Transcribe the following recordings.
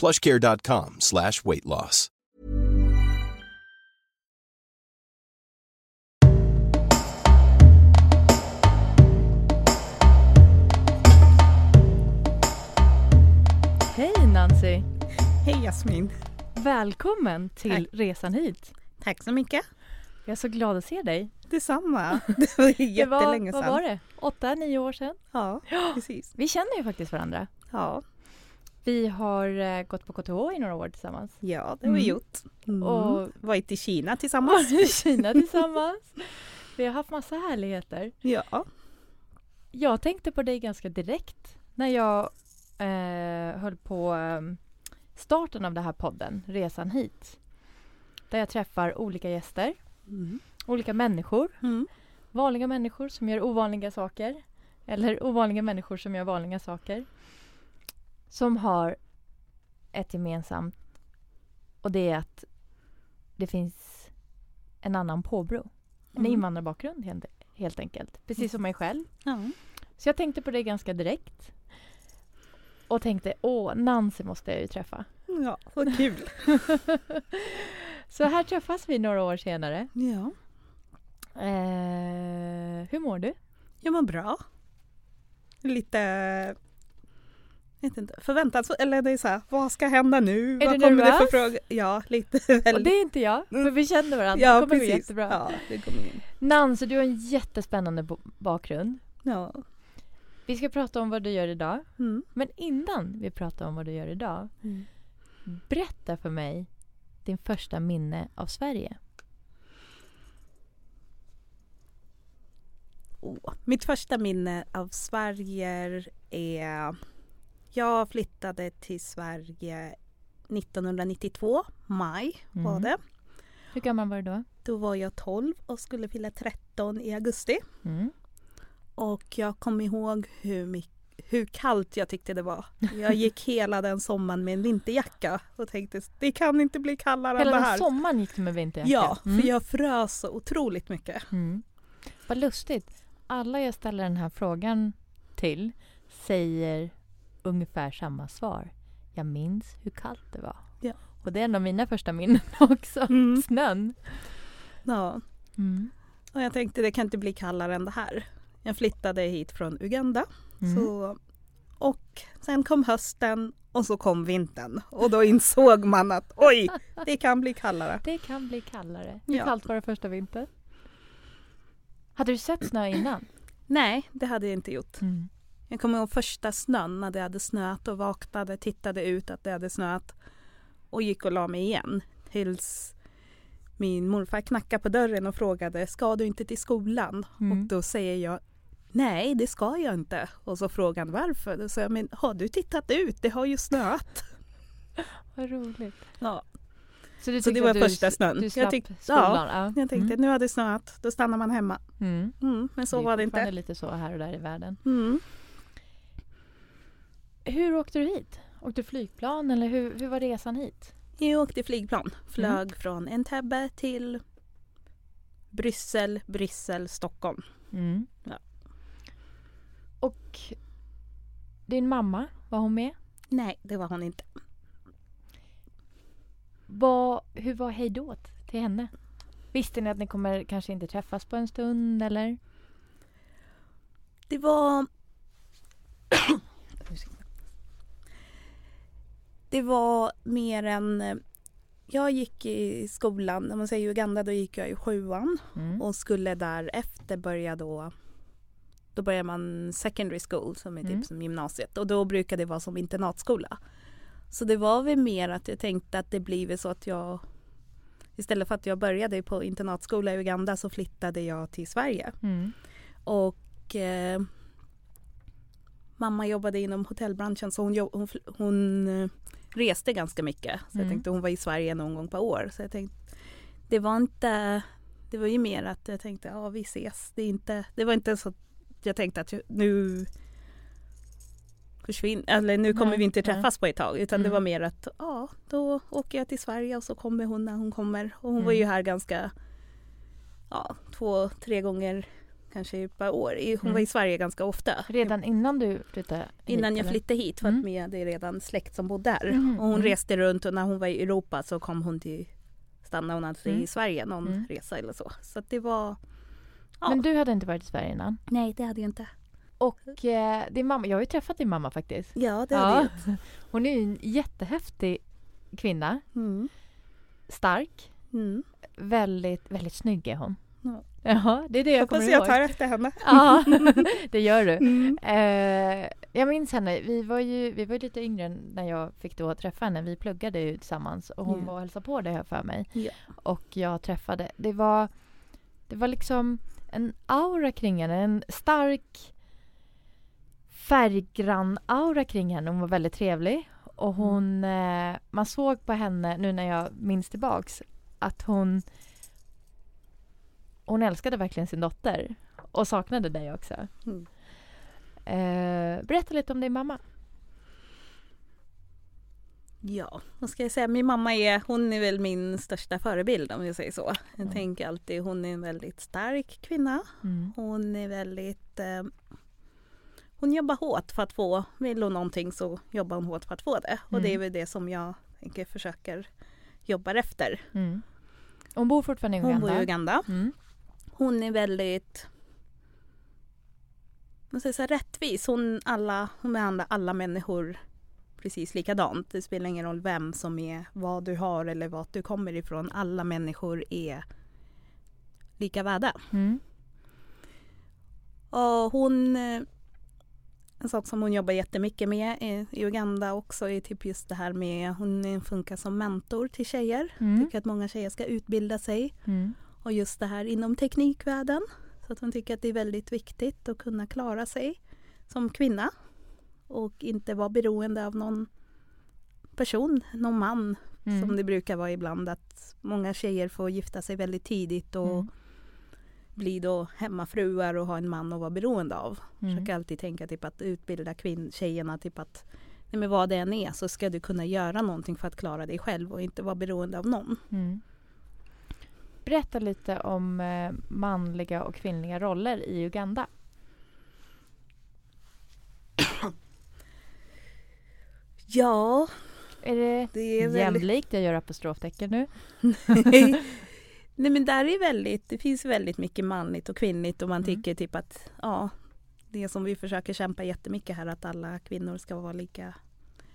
plushcare.com slash weight loss. Hej Nancy! Hej Jasmin. Välkommen till resan hit. Tack så mycket. Jag är så glad att se dig. Detsamma. Det var jättelänge sedan. Vad var det? Åtta, nio år sedan? Ja, precis. Vi känner ju faktiskt varandra. Ja, Vi har eh, gått på KTH i några år tillsammans. ja det har vi Mm. gjort. Mm. Och- Varit i Kina tillsammans. i Kina tillsammans. Vi har haft massa härligheter. Ja. Jag tänkte på dig ganska direkt när jag eh, höll på eh, starten av den här podden, Resan hit. Där jag träffar olika gäster, Mm. olika människor. Mm. Vanliga människor som gör ovanliga saker. Eller ovanliga människor som gör vanliga saker. Som har ett gemensamt. Och det är att det finns en annan påbrå. En Mm. invandrarbakgrund helt, helt enkelt. Precis som mig själv. Ja. Så jag tänkte på det ganska direkt. Och tänkte, åh, Nancy måste jag ju träffa. ja, vad kul. Så här träffas vi några år senare. Ja, Eh, hur mår du? jag mår bra. Lite vet inte, förväntat, eller det är så här, vad ska hända nu? Är vad du kommer det nervös? för fråga? Ja, lite Och väldigt. det är inte jag, för vi känner varandra. Ja, det kommer gå precis. jättebra. Ja, det kommer in. Nancy, du har en jättespännande bakgrund. Ja. Vi ska prata om vad du gör idag. Mm. Men innan vi pratar om vad du gör idag, Mm. berätta för mig din första minne av Sverige. Oh. Mitt första minne av Sverige är... Jag flyttade till Sverige 1992, maj var Mm. det. Hur gammal var du då? Då var jag 12 och skulle fylla 13 i augusti. Mm. Och jag kommer ihåg hur, mycket, hur kallt jag tyckte det var. Jag gick hela den sommaren med en vinterjacka och tänkte det kan inte bli kallare Hela än det här. sommaren gick du med vinterjacka? Ja, Mm. för jag frös så otroligt mycket. Mm. Vad lustigt. Alla jag ställer den här frågan till säger ungefär samma svar. Jag minns hur kallt det var. Ja. Och det är en av mina första minnen också. Mm. Snön. Ja. Mm. Och jag tänkte det kan inte bli kallare än det här. Jag flyttade hit från Uganda. Mm. Så, och sen kom hösten och så kom vintern. Och då insåg man att oj, det kan bli kallare. Det kan bli kallare. Hur Ja. kallt var det första vintern? Hade du sett snö innan? Nej, det hade jag inte gjort. Mm. Jag kommer ihåg första snön när det hade snöat och vaknade, tittade ut att det hade snöat och gick och la mig igen. Tills min morfar knackade på dörren och frågade ska du inte till skolan? Mm. Och då säger jag nej det ska jag inte. Och så frågade han varför? Då sa jag men har du tittat ut? Det har ju snöat. Vad roligt. Ja. Så, Så det var första snön. Du Jag tyck- skolan? Ja. Jag tänkte nu har det snöat, då stannar man hemma. Mm. Mm, men så är var det inte. lite så här och där i världen. Mm. Hur åkte du hit? Åkte du flygplan eller hur, hur var resan hit? Jag åkte flygplan. Flög från Entebbe till Bryssel, Bryssel, Stockholm. Mm. Ja. Och din mamma, var hon med? Nej, det var hon inte. Vad, hur var hejdået till henne? Visste ni att ni kommer kanske inte träffas på en stund eller? Det var... det var mer en... jag gick i skolan, om man säger Uganda, då gick jag i sjuan Mm. och skulle därefter börja då då börjar man secondary school som är typ Mm. som gymnasiet och då brukar det vara som internatskola. Så det var väl mer att jag tänkte att det blir väl så att jag istället för att jag började på internatskola i Uganda så flyttade jag till Sverige. Mm. Och eh, mamma jobbade inom hotellbranschen så hon, hon, hon eh, reste ganska mycket. Så jag Mm. tänkte hon var i Sverige någon gång per år. Så jag tänkte, det var inte, det var ju mer att jag tänkte ja vi ses. Det, är inte, det var inte så att jag tänkte att jag, nu försvinner, eller nu kommer Nej, vi inte nej. träffas på ett tag. Utan det Mm. var mer att ja då åker jag till Sverige och så kommer hon när hon kommer. Och hon var Mm. ju här ganska, ja två, tre gånger kanske per år. I- Hon Mm. var i Sverige ganska ofta. Redan innan du flyttade hit, Innan jag flyttade hit för Mm. att med det är redan släkt som bodde här. Mhm, Och hon mm. reste runt och när hon var i Europa så kom hon till stannade hon alltid Mm. i Sverige någon Mm. resa eller så. Så att det var Ja. Men du hade inte varit i Sverige innan? Nej det hade jag inte. Och eh, din mamma, jag har ju träffat din mamma faktiskt. Ja det hade jag. Hon är ju en jättehäftig kvinna. Mm. Stark. Mm. Väldigt, väldigt snygg är hon. Ja. Det är det jag Hoppas kommer jag ihåg. tar efter henne. Ja, det gör du. Mm. Eh, jag minns henne, vi var ju vi var lite yngre när jag fick då träffa henne. Vi pluggade ju tillsammans och hon Ja. var och hälsade på det här för mig. Ja. Och jag träffade, det var, det var liksom en aura kring henne, en stark färggrann aura kring henne. Hon var väldigt trevlig. Och hon, eh, man såg på henne nu när jag minns tillbaks att hon hon älskade verkligen sin dotter och saknade dig också. Mm. Eh, berätta lite om din mamma. Ja, vad ska jag säga? Min mamma är, hon är väl min största förebild om jag säger så. Jag Mm. tänker alltid, hon är en väldigt stark kvinna. Mm. Hon är väldigt eh, Hon jobbar hårt för att få, vill hon någonting så jobbar hon hårt för att få det. Och det är Mm. väl det som jag tänker försöker jobba efter. Mm. Hon bor fortfarande i Hon Uganda. bor i Uganda. Mm. Hon är väldigt man säger så här, rättvis. Hon, alla, hon behandlar alla människor precis likadant. Det spelar ingen roll vem som är, vad du har eller vart du kommer ifrån. Alla människor är lika värda. Mm. Och hon en sak som hon jobbar jättemycket med i, i Uganda också är typ just det här med hon funkar som mentor till tjejer. Mm. Tycker att många tjejer ska utbilda sig Mm. Och just det här inom teknikvärlden. Så att hon tycker att det är väldigt viktigt att kunna klara sig som kvinna och inte vara beroende av någon person, någon man Mm. som det brukar vara ibland att många tjejer får gifta sig väldigt tidigt och Mm. bli då hemmafruar och ha en man att vara beroende av. Mm. Försöker alltid tänka typ att utbilda kvinn, tjejerna typ att nej men vad det än är så ska du kunna göra någonting för att klara dig själv och inte vara beroende av någon. Mm. Berätta lite om eh, manliga och kvinnliga roller i Uganda. Ja, Är det, det är jämlikt? Jag gör apostroftecken nu. Nej men där är väldigt, det finns väldigt mycket manligt och kvinnligt och man Mm. tycker typ att ja, det som vi försöker kämpa jättemycket här att alla kvinnor ska vara lika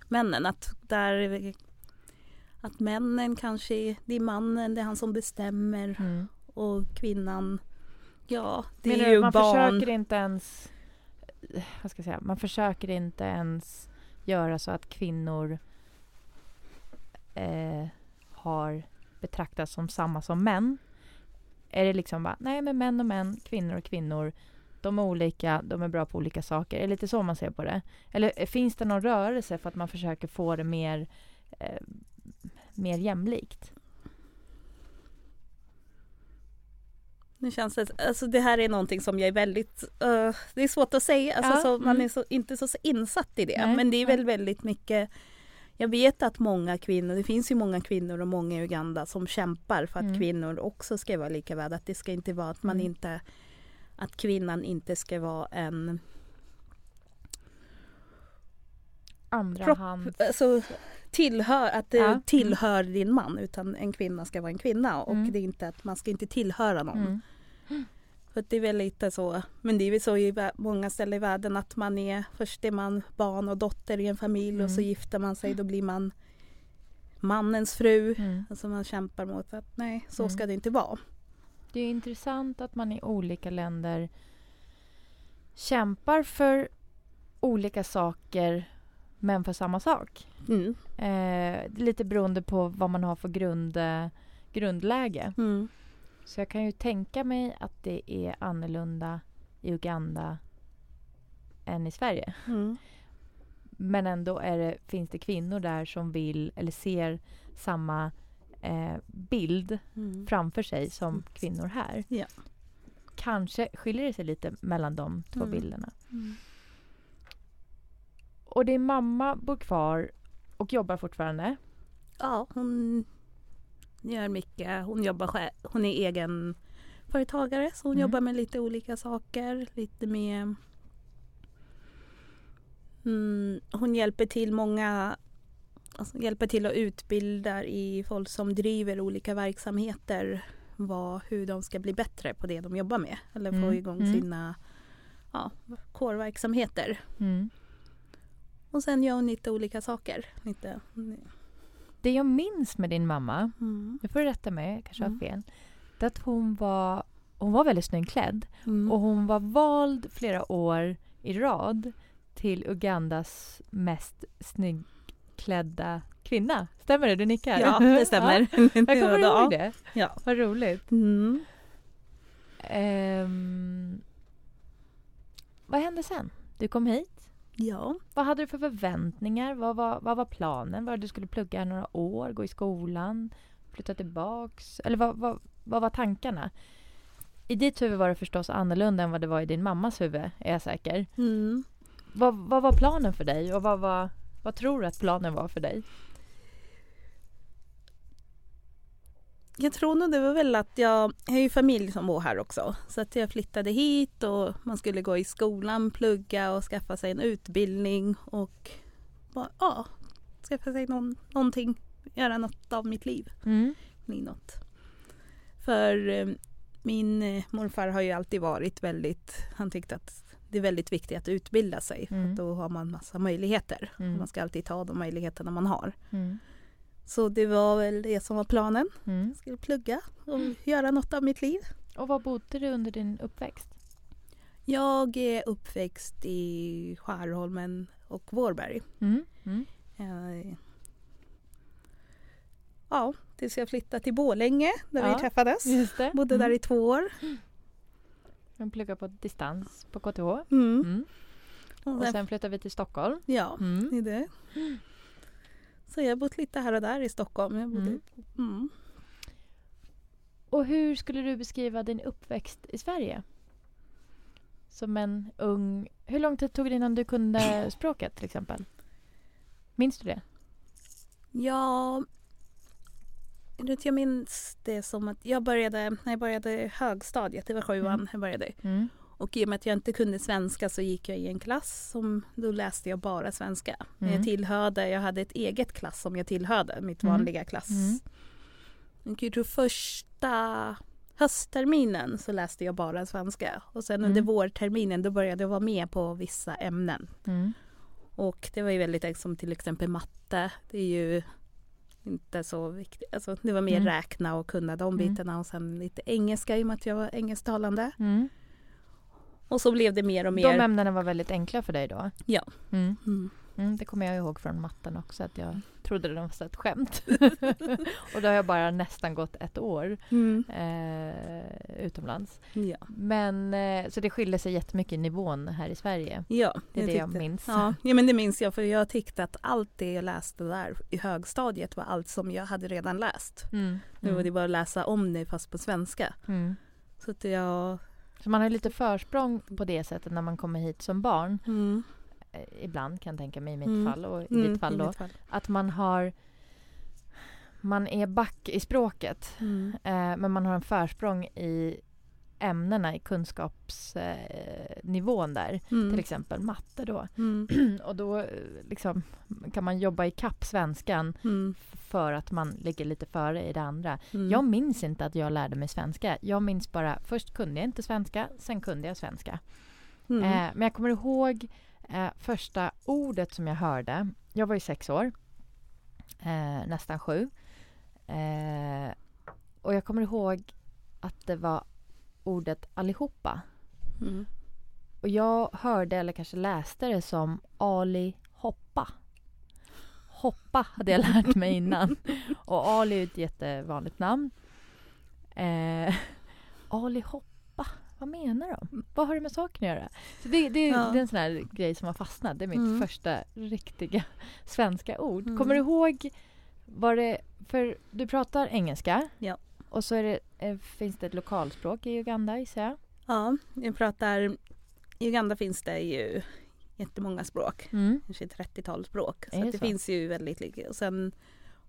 männen. Att där att männen kanske, det är mannen, det är han som bestämmer Mm. och kvinnan, ja det Menar är ju man barn. försöker inte ens eh, vad ska jag säga, man försöker inte ens göra så att kvinnor eh, har betraktats som samma som män. Är det liksom bara, nej men män och män, kvinnor och kvinnor, de är olika, de är bra på olika saker. Är det lite så man ser på det? Eller eh, finns det någon rörelse för att man försöker få det mer, eh, mer jämlikt? Nu känns det, alltså det här är någonting som jag är väldigt, eh, det är svårt att säga, alltså Ja, så, man mm. är så, inte så insatt i det. Nej, men det är väl väldigt mycket, jag vet att många kvinnor, det finns ju många kvinnor och många i Uganda som kämpar för att Mm. kvinnor också ska vara lika värda. Att det ska inte vara att man Mm. inte, att kvinnan inte ska vara en Andra Kropp- hand. alltså, tillhör, att det Ja. tillhör din man utan en kvinna ska vara en kvinna och Mm. det är inte att man ska inte tillhöra någon. Mm. För det är väl lite så, men det är väl så i många ställen i världen att man är, först är man barn och dotter i en familj och så Mm. gifter man sig, då blir man mannens fru. Mm. Alltså man kämpar mot att nej, så Mm. ska det inte vara. Det är intressant att man i olika länder kämpar för olika saker men för samma sak. Mm. Eh, lite beroende på vad man har för grund, eh, grundläge. Mm. Så jag kan ju tänka mig att det är annorlunda i Uganda än i Sverige. Mm. Men ändå det, finns det kvinnor där som vill eller ser samma eh, bild Mm. framför sig som Mm. kvinnor här. Ja. Kanske skiljer det sig lite mellan de två Mm. bilderna. Och din mamma bor kvar och jobbar fortfarande. Ja, hon gör mycket. Hon jobbar själv. Hon är egen företagare så hon Mm. jobbar med lite olika saker. Lite med... Mm, hon hjälper till många alltså, hjälper till att utbilda i folk som driver olika verksamheter vad, hur de ska bli bättre på det de jobbar med. Eller få Mm, igång mm. sina ja, core-verksamheter. Mm. Och sen gör hon lite olika saker. Lite, Det jag minns med din mamma, mm. nu får du rätta mig, jag kanske Mm. har fel. Det att hon var, hon var väldigt snyggt klädd. Mm. Och hon var vald flera år i rad till Ugandas mest snyggklädda kvinna. Stämmer det? Du nickar? Ja, det stämmer. Ja, jag kommer ihåg det. Ja. Vad roligt. Mm. Ehm, vad hände sen? Du kom hit. Ja. Vad hade du för förväntningar? Vad var, vad var planen? Var du skulle plugga här några år, gå i skolan, flytta tillbaks? Eller vad, vad, vad var tankarna? I ditt huvud var det förstås annorlunda än vad det var i din mammas huvud, är jag säker. Mm. Vad, vad var planen för dig och vad, var, vad tror du att planen var för dig? Jag tror nog det var väl att jag, jag har ju familj som bor här också. Så att jag flyttade hit och man skulle gå i skolan, plugga och skaffa sig en utbildning och bara, ja, skaffa sig någon, någonting, göra något av mitt liv. Mm. Något. För eh, min eh, morfar har ju alltid varit väldigt, han tyckte att det är väldigt viktigt att utbilda sig för Mm. att då har man massa möjligheter. Mm. Man ska alltid ta de möjligheterna man har. Mm. Så det var väl det som var planen. Mm. Jag skulle plugga och göra något av mitt liv. Och var bodde du under din uppväxt? Jag är uppväxt i Skärholmen och Vårberg. Mm. Mm. Jag, ja, tills jag flyttade till Borlänge där Ja, vi träffades. Bodde där i två år. Jag pluggade på distans på KTH. Mm. Mm. Och sen, flyttade vi till Stockholm. ja, Mm. det är det. Så jag har bott lite här och där i Stockholm. Jag bodde, Mm. mm. Och hur skulle du beskriva din uppväxt i Sverige? Som en ung... Hur lång tid tog det innan du kunde språket till exempel? Minns du det? Ja, jag minns det som att jag började, när jag började högstadiet, det var sjuan Mm. jag började. Mm. Och i och med att jag inte kunde svenska så gick jag i en klass som då läste jag bara svenska. Mm. Jag tillhörde, jag hade ett eget klass som jag tillhörde, mitt Mm. vanliga klass. Mm. Och jag tror första höstterminen så läste jag bara svenska. Och sen under Mm. vårterminen då började jag vara med på vissa ämnen. Mm. Och det var ju väldigt som till exempel matte. Det är ju inte så viktigt. Alltså, det var mer Mm. räkna och kunna de Mm. bitarna och sen lite engelska i och med att jag var engelsktalande. Mm. Och så blev det mer och De mer. ämnena var väldigt enkla för dig då? Ja. Mm. Mm. Mm, det kommer jag ihåg från matten också att jag trodde det var ett skämt. och då har jag bara nästan gått ett år Mm. eh, utomlands. Ja. Men eh, så det skiljer sig jättemycket i nivån här i Sverige. ja, Det är det jag minns. Ja, ja, men det minns jag för jag tyckte att allt det jag läste där i högstadiet var allt som jag hade redan läst. Mm. Nu var det Mm. bara att läsa om det fast på svenska. Mm. Så att jag... Så man har lite försprång på det sättet när man kommer hit som barn. Mm. Eh, ibland kan jag tänka mig i mitt Mm. fall och i Mm, ditt fall då. fall. Att man har man är back i språket Mm. eh, men man har en försprång i ämnena i kunskapsnivån nivån där. Mm. Till exempel matte då. Mm. och då liksom, kan man jobba i kapp svenskan Mm. för att man ligger lite före i det andra. Mm. Jag minns inte att jag lärde mig svenska. Jag minns bara, först kunde jag inte svenska, sen kunde jag svenska. Mm. Eh, men jag kommer ihåg eh, första ordet som jag hörde. Jag var ju sex år. eh, nästan sju. Eh, och jag kommer ihåg att det var ordet allihopa. Mm. Och jag hörde eller kanske läste det som Ali hoppa. Hoppa hade jag lärt mig innan. Och Ali är ett jättevanligt namn. Eh, Ali hoppa, vad menar de? Vad har det med saken att göra? Så det, det, Ja. det är en sån här grej som har fastnat. Det är mitt Mm. första riktiga svenska ord. Mm. Kommer du ihåg vad det... För du pratar engelska. Ja. Och så är det, eh, finns det ett lokalspråk i Uganda gissar jag. Ja, jag pratar... I Uganda finns det ju jättemånga språk. Mm. Kanske ett 30-tal språk. Så det så? finns ju väldigt mycket. Och, sen,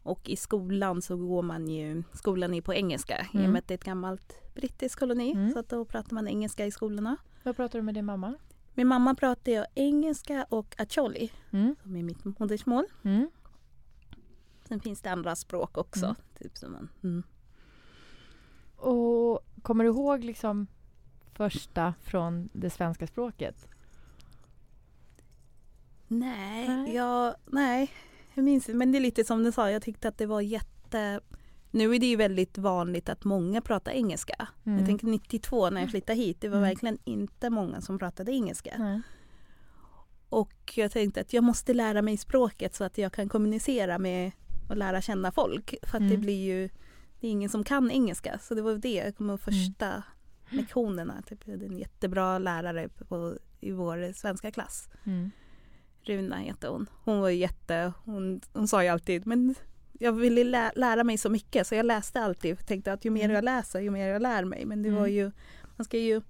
och i skolan så går man ju... Skolan är på engelska i och Mm. med att det är ett gammalt brittiskt koloni. Mm. Så att då pratar man engelska i skolorna. Vad pratar du med din mamma? Min mamma pratar ju engelska och acholi Mm. som är mitt modersmål. Mm. Sen finns det andra språk också. Mm. Typ som man, mm. Och kommer du ihåg liksom första från det svenska språket? Nej, Nej. Jag, nej, jag minns inte. Men det är lite som du sa, jag tyckte att det var jätte... Nu är det ju väldigt vanligt att många pratar engelska. Mm. Jag tänker 92 när jag flyttade hit, det var Mm. verkligen inte många som pratade engelska. Nej. Och jag tänkte att jag måste lära mig språket så att jag kan kommunicera med och lära känna folk. För att det Mm. blir ju, det är ingen som kan engelska. Så det var det, jag kommer ihåg Mm. första lektionerna. Typ, jag hade en jättebra lärare på, i vår svenska klass. Mm. Runa heter hon. Hon var jätte, hon, hon sa ju alltid men jag ville lä- lära mig så mycket så jag läste alltid. Jag tänkte att ju mer Mm. jag läser ju mer jag lär mig. Men det var Mm. ju, man ska ju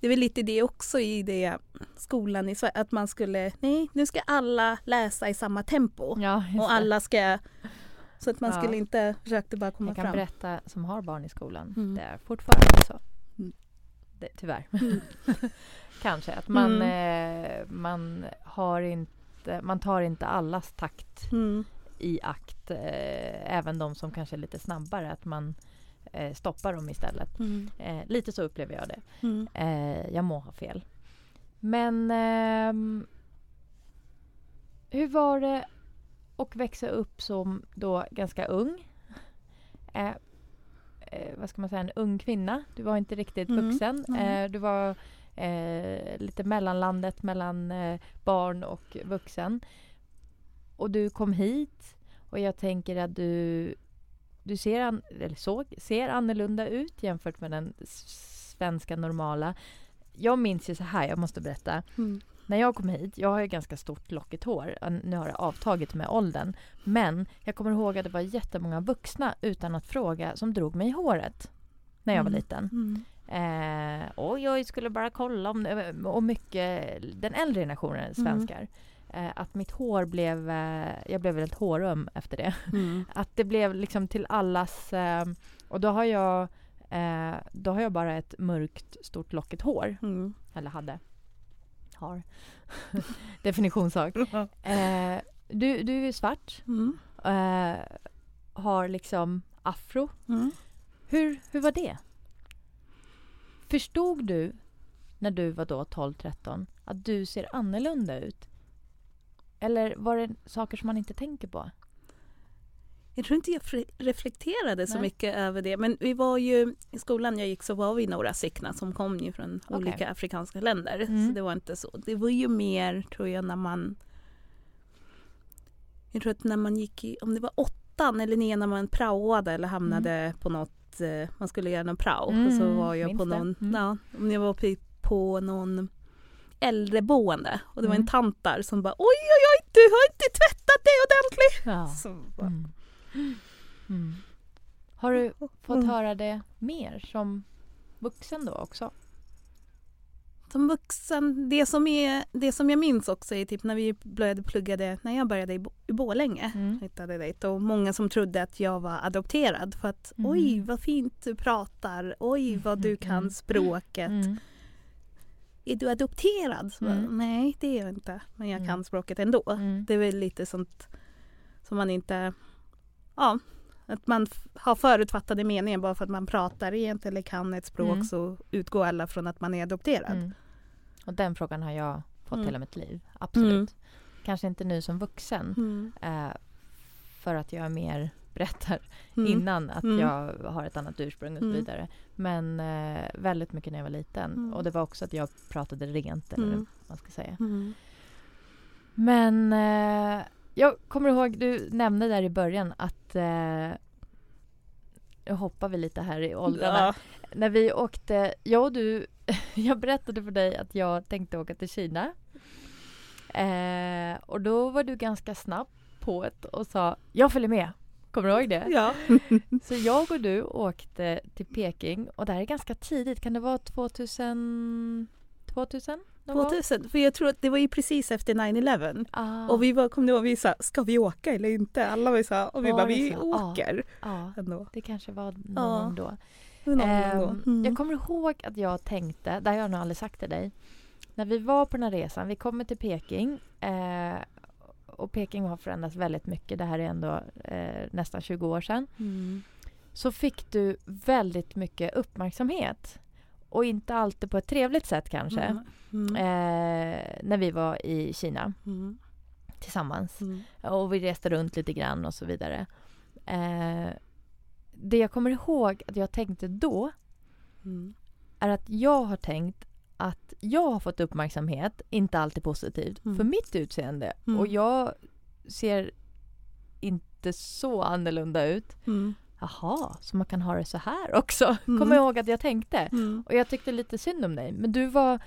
det är väl lite det också i det skolan i Sverige, att man skulle, nej nu ska alla läsa i samma tempo. Ja, och alla ska, så att man Ja. skulle inte, försökte bara komma Jag kan fram. berätta som har barn i skolan. Mm. Det är fortfarande så. Mm. Det, tyvärr. Mm. Kanske att man, Mm. eh, man har inte, man tar inte allas takt Mm. i akt. Eh, även de som kanske är lite snabbare. Att man eh, stoppar dem istället. Mm. Eh, lite så upplever jag det. Eh, jag må ha fel. Men ehm, hur var det att växa upp som då ganska ung? Eh, eh, vad ska man säga, en ung kvinna. Du var inte riktigt Mm, vuxen. nej. Eh, du var eh, lite mellanlandet mellan eh, barn och vuxen. Och du kom hit och jag tänker att du, du ser, an, eller såg, ser annorlunda ut jämfört med den svenska normala. Jag minns ju så här, jag måste berätta. Mm. När jag kom hit, jag har ju ganska stort lockigt hår. Nu har det avtagit med åldern. Men jag kommer ihåg att det var jättemånga vuxna utan att fråga som drog mig i håret. När jag var Mm. liten. Mm. Eh, och jag skulle bara kolla om och mycket den äldre generationen svenskar. Eh, att mitt hår blev, eh, jag blev väldigt håröm efter det. Mm. Att det blev liksom till allas, eh, och då har jag eh, då har jag bara ett mörkt stort lockigt hår. Mm. Eller hade. Har. Definitionssak. Eh, du, du är svart. Mm. Eh, har liksom afro. Mm. Hur, hur var det? Förstod du när du var då 12-13 att du ser annorlunda ut? Eller var det saker som man inte tänker på? Jag tror inte jag reflekterade så Nej. mycket över det. Men vi var ju, i skolan jag gick så var vi några sickna som kom ju från Okej. olika afrikanska länder. Mm. Så det var inte så. Det var ju mer tror jag när man Jag tror att när man gick i, om det var åttan eller nian när man praoade eller hamnade på något, eh, man skulle göra någon prao. och så Mm, var jag minns på det. någon, Mm. ja, om jag var på, på någon äldreboende och det var Mm. en tant där som bara oj oj oj du har inte tvättat det ordentligt. Ja. Så bara, Mm. Mm. Har du fått Mm. höra det mer som vuxen då också? Som vuxen, det som, är, det som jag minns också är typ när vi började pluggade, när jag började i, Bo- i Borlänge. Mm. Hittade dit och många som trodde att jag var adopterad för att Mm. oj vad fint du pratar, oj vad du Mm, kan mm. språket. Mm. Är du adopterad? Så Mm. Nej det är jag inte, men jag Mm. kan språket ändå. Mm. Det är väl lite sånt som man inte, ja, att man har förutfattade meningar bara för att man pratar rent eller kan ett språk Mm. så utgår alla från att man är adopterad. Mm. Och den frågan har jag fått Mm. hela mitt liv. Absolut. Kanske inte nu som vuxen. Mm. Eh, för att jag är mer berättar Mm. innan att Mm. jag har ett annat ursprung och så Mm. vidare. Men eh, väldigt mycket när jag var liten. Mm. Och det var också att jag pratade rent eller Mm. man ska säga. Mm. Men eh, jag kommer ihåg, du nämnde där i början att eh, nu hoppar vi lite här i åldrarna. Ja. När vi åkte, jag och du, jag berättade för dig att jag tänkte åka till Kina. Eh, och då var du ganska snabb på det och sa jag följer med. Kommer du ihåg det? ja. Så jag och du åkte till Peking och det här är ganska tidigt, kan det vara 2000? 2000? Någon gång? 2000, för jag tror att det var ju precis efter 9-11. Ah, Och vi var, kom ihåg, vi sa, ska vi åka eller inte? Alla var ju så, och vi Var bara, vi så? Ja. åker ja, ändå. det kanske var någon Ja. gång då. Någon Ehm, då. Mm. Jag kommer ihåg att jag tänkte, det har jag nog aldrig sagt till dig. När vi var på den här resan, vi kommer till Peking eh, och Peking har förändrats väldigt mycket. Det här är ändå eh, nästan 20 år sedan. Mm. Så fick du väldigt mycket uppmärksamhet. Och inte alltid på ett trevligt sätt kanske. Mm. Mm. Eh, när vi var i Kina Mm. tillsammans. Mm. Och vi reste runt lite grann och så vidare. Eh, det jag kommer ihåg att jag tänkte då Mm. är att jag har tänkt att jag har fått uppmärksamhet, inte alltid positivt, Mm. för mitt utseende. Mm. Och jag ser inte så annorlunda ut. Mm. Jaha, så man kan ha det så här också. Mm. Kommer ihåg att jag tänkte. Mm. Och jag tyckte lite synd om dig. Men du var,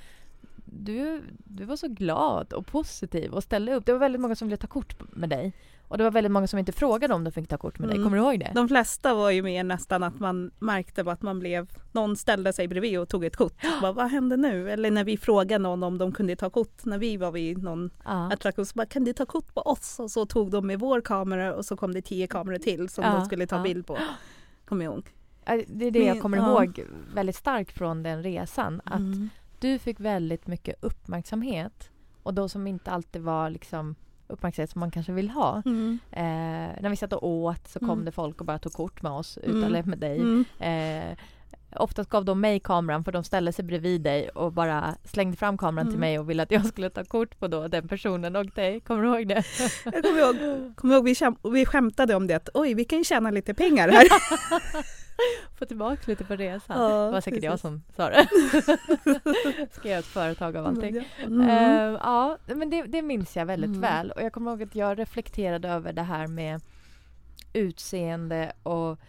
du, du var så glad och positiv och ställde upp. Det var väldigt många som ville ta kort med dig. Och det var väldigt många som inte frågade om de fick ta kort med dig. Mm. Kommer du ihåg det? De flesta var ju mer nästan att man märkte att man blev, någon ställde sig bredvid och tog ett kort. Bara, vad hände nu? Eller när vi frågade någon om de kunde ta kort när vi var vid någon Ja. attraktion så bara, kan du ta kort på oss? Och så tog de med vår kamera och så kom det tio kameror till som Ja, de skulle ta ja. bild på. Kommer jag ihåg. Det är det jag kommer ihåg väldigt starkt från den resan. Att Mm. du fick väldigt mycket uppmärksamhet. Och då som inte alltid var liksom uppmärksamhet som man kanske vill ha. Mm. Eh, när vi satt och åt så kom Mm. det folk och bara tog kort med oss, Mm. utan eller med dig. Mm. Eh, oftast gav de mig kameran för de ställde sig bredvid dig och bara slängde fram kameran till Mm. mig och ville att jag skulle ta kort på då den personen och dig. Kommer du ihåg det? Jag kommer ihåg, kommer ihåg vi, skäm- vi skämtade om det att oj vi kan tjäna lite pengar här. Få tillbaka lite på resan. Ja, det var säkert jag precis. som sa det. Ska göra ett företag av allting. Mm. Eh, ja, men det, det minns jag väldigt Mm. väl. Och jag kommer ihåg att jag reflekterade över det här med utseende och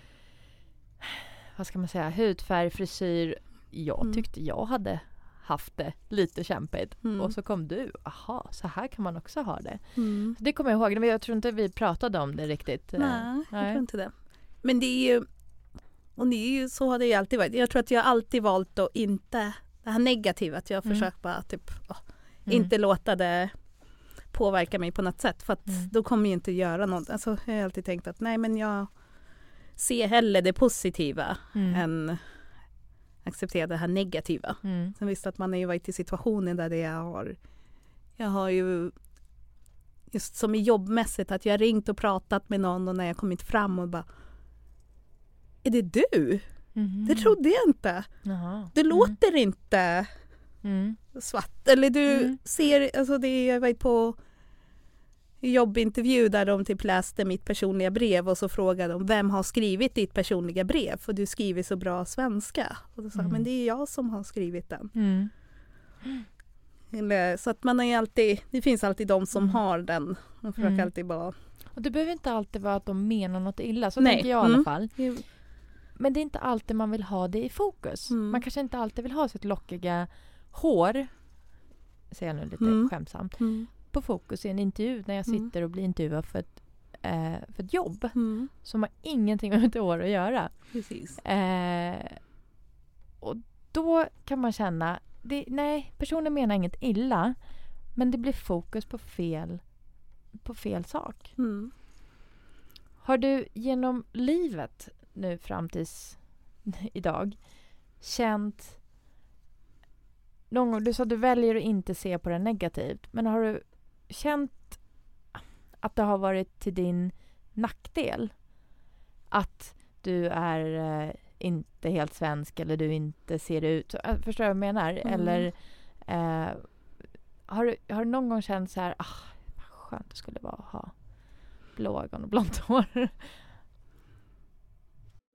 vad ska man säga, hudfärg, frisyr. Jag Mm. tyckte jag hade haft det lite kämpigt. Mm. Och så kom du. Aha, så här kan man också ha det. Mm. Så det kommer jag ihåg. Men jag tror inte vi pratade om det riktigt. Eh, Nej, jag tror inte det. Men det är ju, och det är ju, så har det ju alltid varit. Jag tror att jag alltid valt att inte, det här negativa, att jag har Mm. försökt bara typ, ja, Mm. inte låta det påverka mig på något sätt för att Mm. då kommer jag inte göra något. Alltså, jag har alltid tänkt att nej men jag ser hellre det positiva Mm. än acceptera det här negativa. Mm. Sen visst att man har ju varit i situationer där det jag har Jag har ju Just som i jobbmässigt att jag har ringt och pratat med någon och när jag kommit fram och bara Är det du? Mhm. Det trodde jag inte. Jaha. Du Mm. låter inte Mm. svart. Eller du Mm. ser, alltså det, jag var på jobbintervju där de typ läste mitt personliga brev och så frågade de vem har skrivit ditt personliga brev? För du skriver så bra svenska. Och då sa Mm. men det är jag som har skrivit den. Mm. Eller, så att man ju alltid, det finns alltid de som Mm. har den. Man försöker Mm. alltid bara... Och det behöver inte alltid vara att de menar något illa. Så Nej. tänker jag i alla Mm. fall. Men det är inte alltid man vill ha det i fokus. Mm. Man kanske inte alltid vill ha sitt lockiga hår, säger jag nu lite Mm. skämtsamt, Mm. på fokus i en intervju när jag Mm. sitter och blir intervjuad för ett, eh, för ett jobb Mm. som har ingenting med mitt hår att göra. Precis. Eh, och då kan man känna, det, nej, personen menar inget illa, men det blir fokus på fel, på fel sak. Mm. Har du genom livet nu fram tills idag känt någon gång, du sa att du väljer att inte se på det negativt, men har du känt att det har varit till din nackdel? Att du är eh, inte helt svensk eller du inte ser ut... äh, Förstår du vad jag menar? Mm. Eller eh, har, du, har du någon gång känt så här, ah, vad skönt det skulle vara att ha blå ögon och blont hår.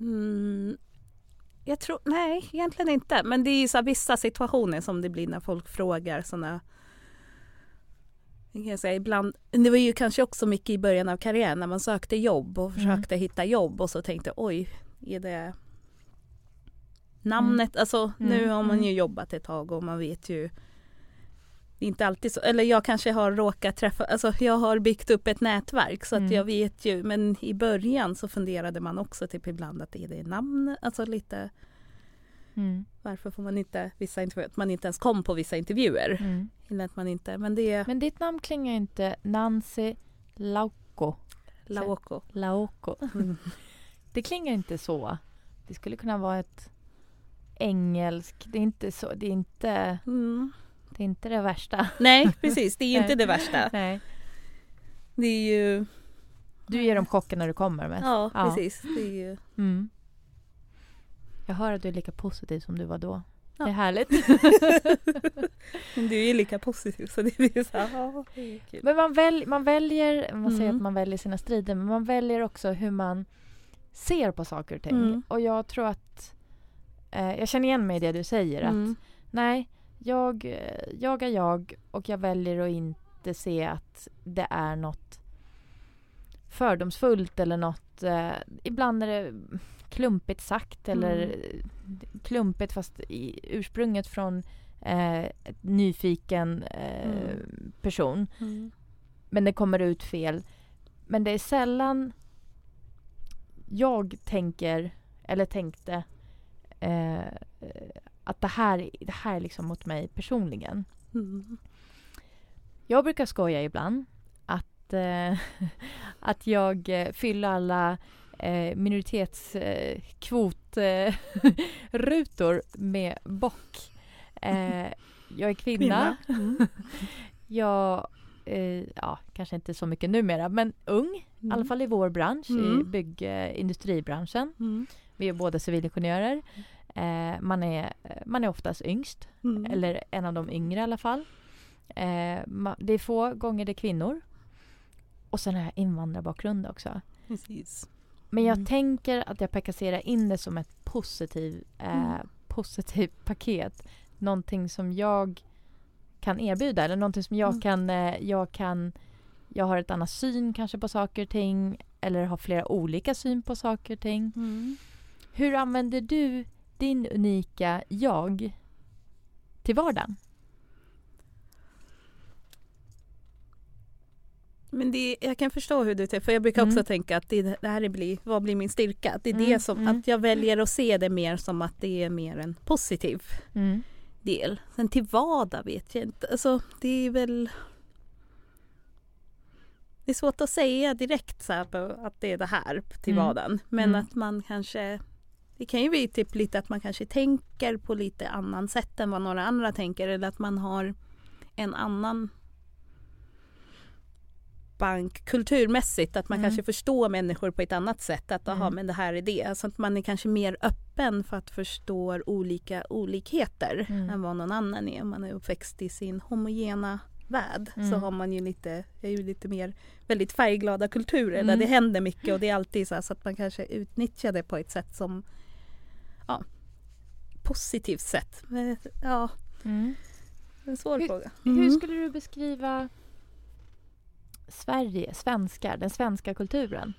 Mm, jag tror, nej egentligen inte. Men det är ju så vissa situationer som det blir när folk frågar sådana kan säga, ibland, det var ju kanske också mycket i början av karriären när man sökte jobb och försökte hitta jobb och så tänkte oj, är det namnet? Alltså nu Mm, har man mm. ju jobbat ett tag och man vet ju det är inte alltid så, eller jag kanske har råkat träffa, alltså jag har byggt upp ett nätverk så att Mm. jag vet ju, men i början så funderade man också typ ibland att är det namn, alltså lite Mm. varför får man inte vissa intervjuer, att man inte ens kom på vissa intervjuer. Mm. Eller att man inte, men det är Men ditt namn klingar inte Nancy Lauko. Laoko. Laoko. Mm. Det klingar inte så. Det skulle kunna vara ett engelsk. Det är inte så. Det är inte Mm. Det, är inte det värsta. Nej precis, det är inte det värsta. Nej. Det är ju, Du ger dem chocken när du kommer mest. ja precis. Det är ju, Mm. Jag hör att du är lika positiv som du var då. Ja. Det är härligt. men du är ju lika positiv så det blir så här, ja, det kul. Men man, väl, man väljer, man säger Mm. att man väljer sina strider, men man väljer också hur man ser på saker och ting. Mm. Och jag tror att, eh, jag känner igen mig i det du säger. att Mm. Nej, jag, eh, jag är jag och jag väljer att inte se att det är något fördomsfullt eller något. Eh, ibland är det klumpigt sagt eller Mm. klumpigt fast i, ursprunget från eh, ett nyfiken eh, Mm. person. Mm. Men det kommer ut fel. Men det är sällan jag tänker eller tänkte eh, att det här, det här är liksom mot mig personligen. Mm. Jag brukar skoja ibland att, eh, att jag eh, fyller alla eh, minoritetskvotrutor eh, rutor med bock. Eh, jag är kvinna. Mm. Jag, eh, ja, kanske inte så mycket numera, men ung. I alla fall i vår bransch, i Mm. byggindustribranschen. Mm. Vi är båda civilingenjörer. Eh, man, är, man är oftast yngst, Mm. eller en av de yngre i alla fall. Eh, ma- det är få gånger det är kvinnor. Och sen har jag invandrarbakgrund också. Precis. Men jag Mm. tänker att jag kan kassera in det som ett positiv, eh, Mm. positivt paket. Någonting som jag kan erbjuda eller någonting som jag Mm. kan, eh, jag kan jag har ett annat syn kanske på saker och ting eller har flera olika syn på saker och ting. Mm. Hur använder du din unika jag till vardagen? Men det, jag kan förstå hur du tänker, för jag brukar också Mm. tänka att det, det här blir, vad blir min styrka? Det är Mm, det som, mm. att jag väljer att se det mer som att det är mer en positiv Mm. del. Sen till vad då vet jag inte. Alltså det är väl Det är svårt att säga direkt så här att det är det här till Mm. vaden. Men att man kanske det kan ju bli typ lite att man kanske tänker på lite annan sätt än vad några andra tänker eller att man har en annan bank kulturmässigt att man Mm. kanske förstår människor på ett annat sätt att aha Mm. men det här är det. Alltså att man är kanske mer öppen för att förstå olika olikheter Mm. än vad någon annan är. Om man är uppväxt i sin homogena värld så Mm. har man ju lite, är ju lite mer väldigt färgglada kulturer Mm. där det händer mycket och det är alltid så, här, så att man kanske utnyttjar det på ett sätt som ja, positivt sätt. Men, ja, Mm. en svår Hur- fråga. Hur Mm. skulle du beskriva Sverige, svenskar, den svenska kulturen?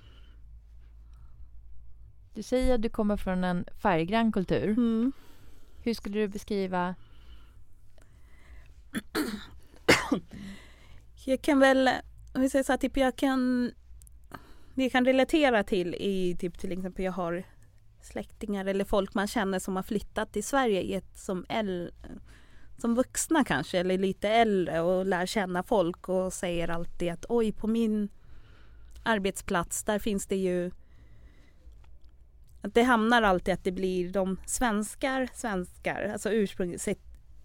Du säger att du kommer från en färggrann kultur. Mm. Hur skulle du beskriva Jag kan väl, om vi säger så här, typ jag kan det jag kan relatera till i typ till exempel jag har släktingar eller folk man känner som har flyttat till Sverige i ett, som, äl, som vuxna kanske eller lite äldre och lär känna folk och säger alltid att oj på min arbetsplats där finns det ju att det hamnar alltid att det blir de svenskar, svenskar, alltså ursprungligen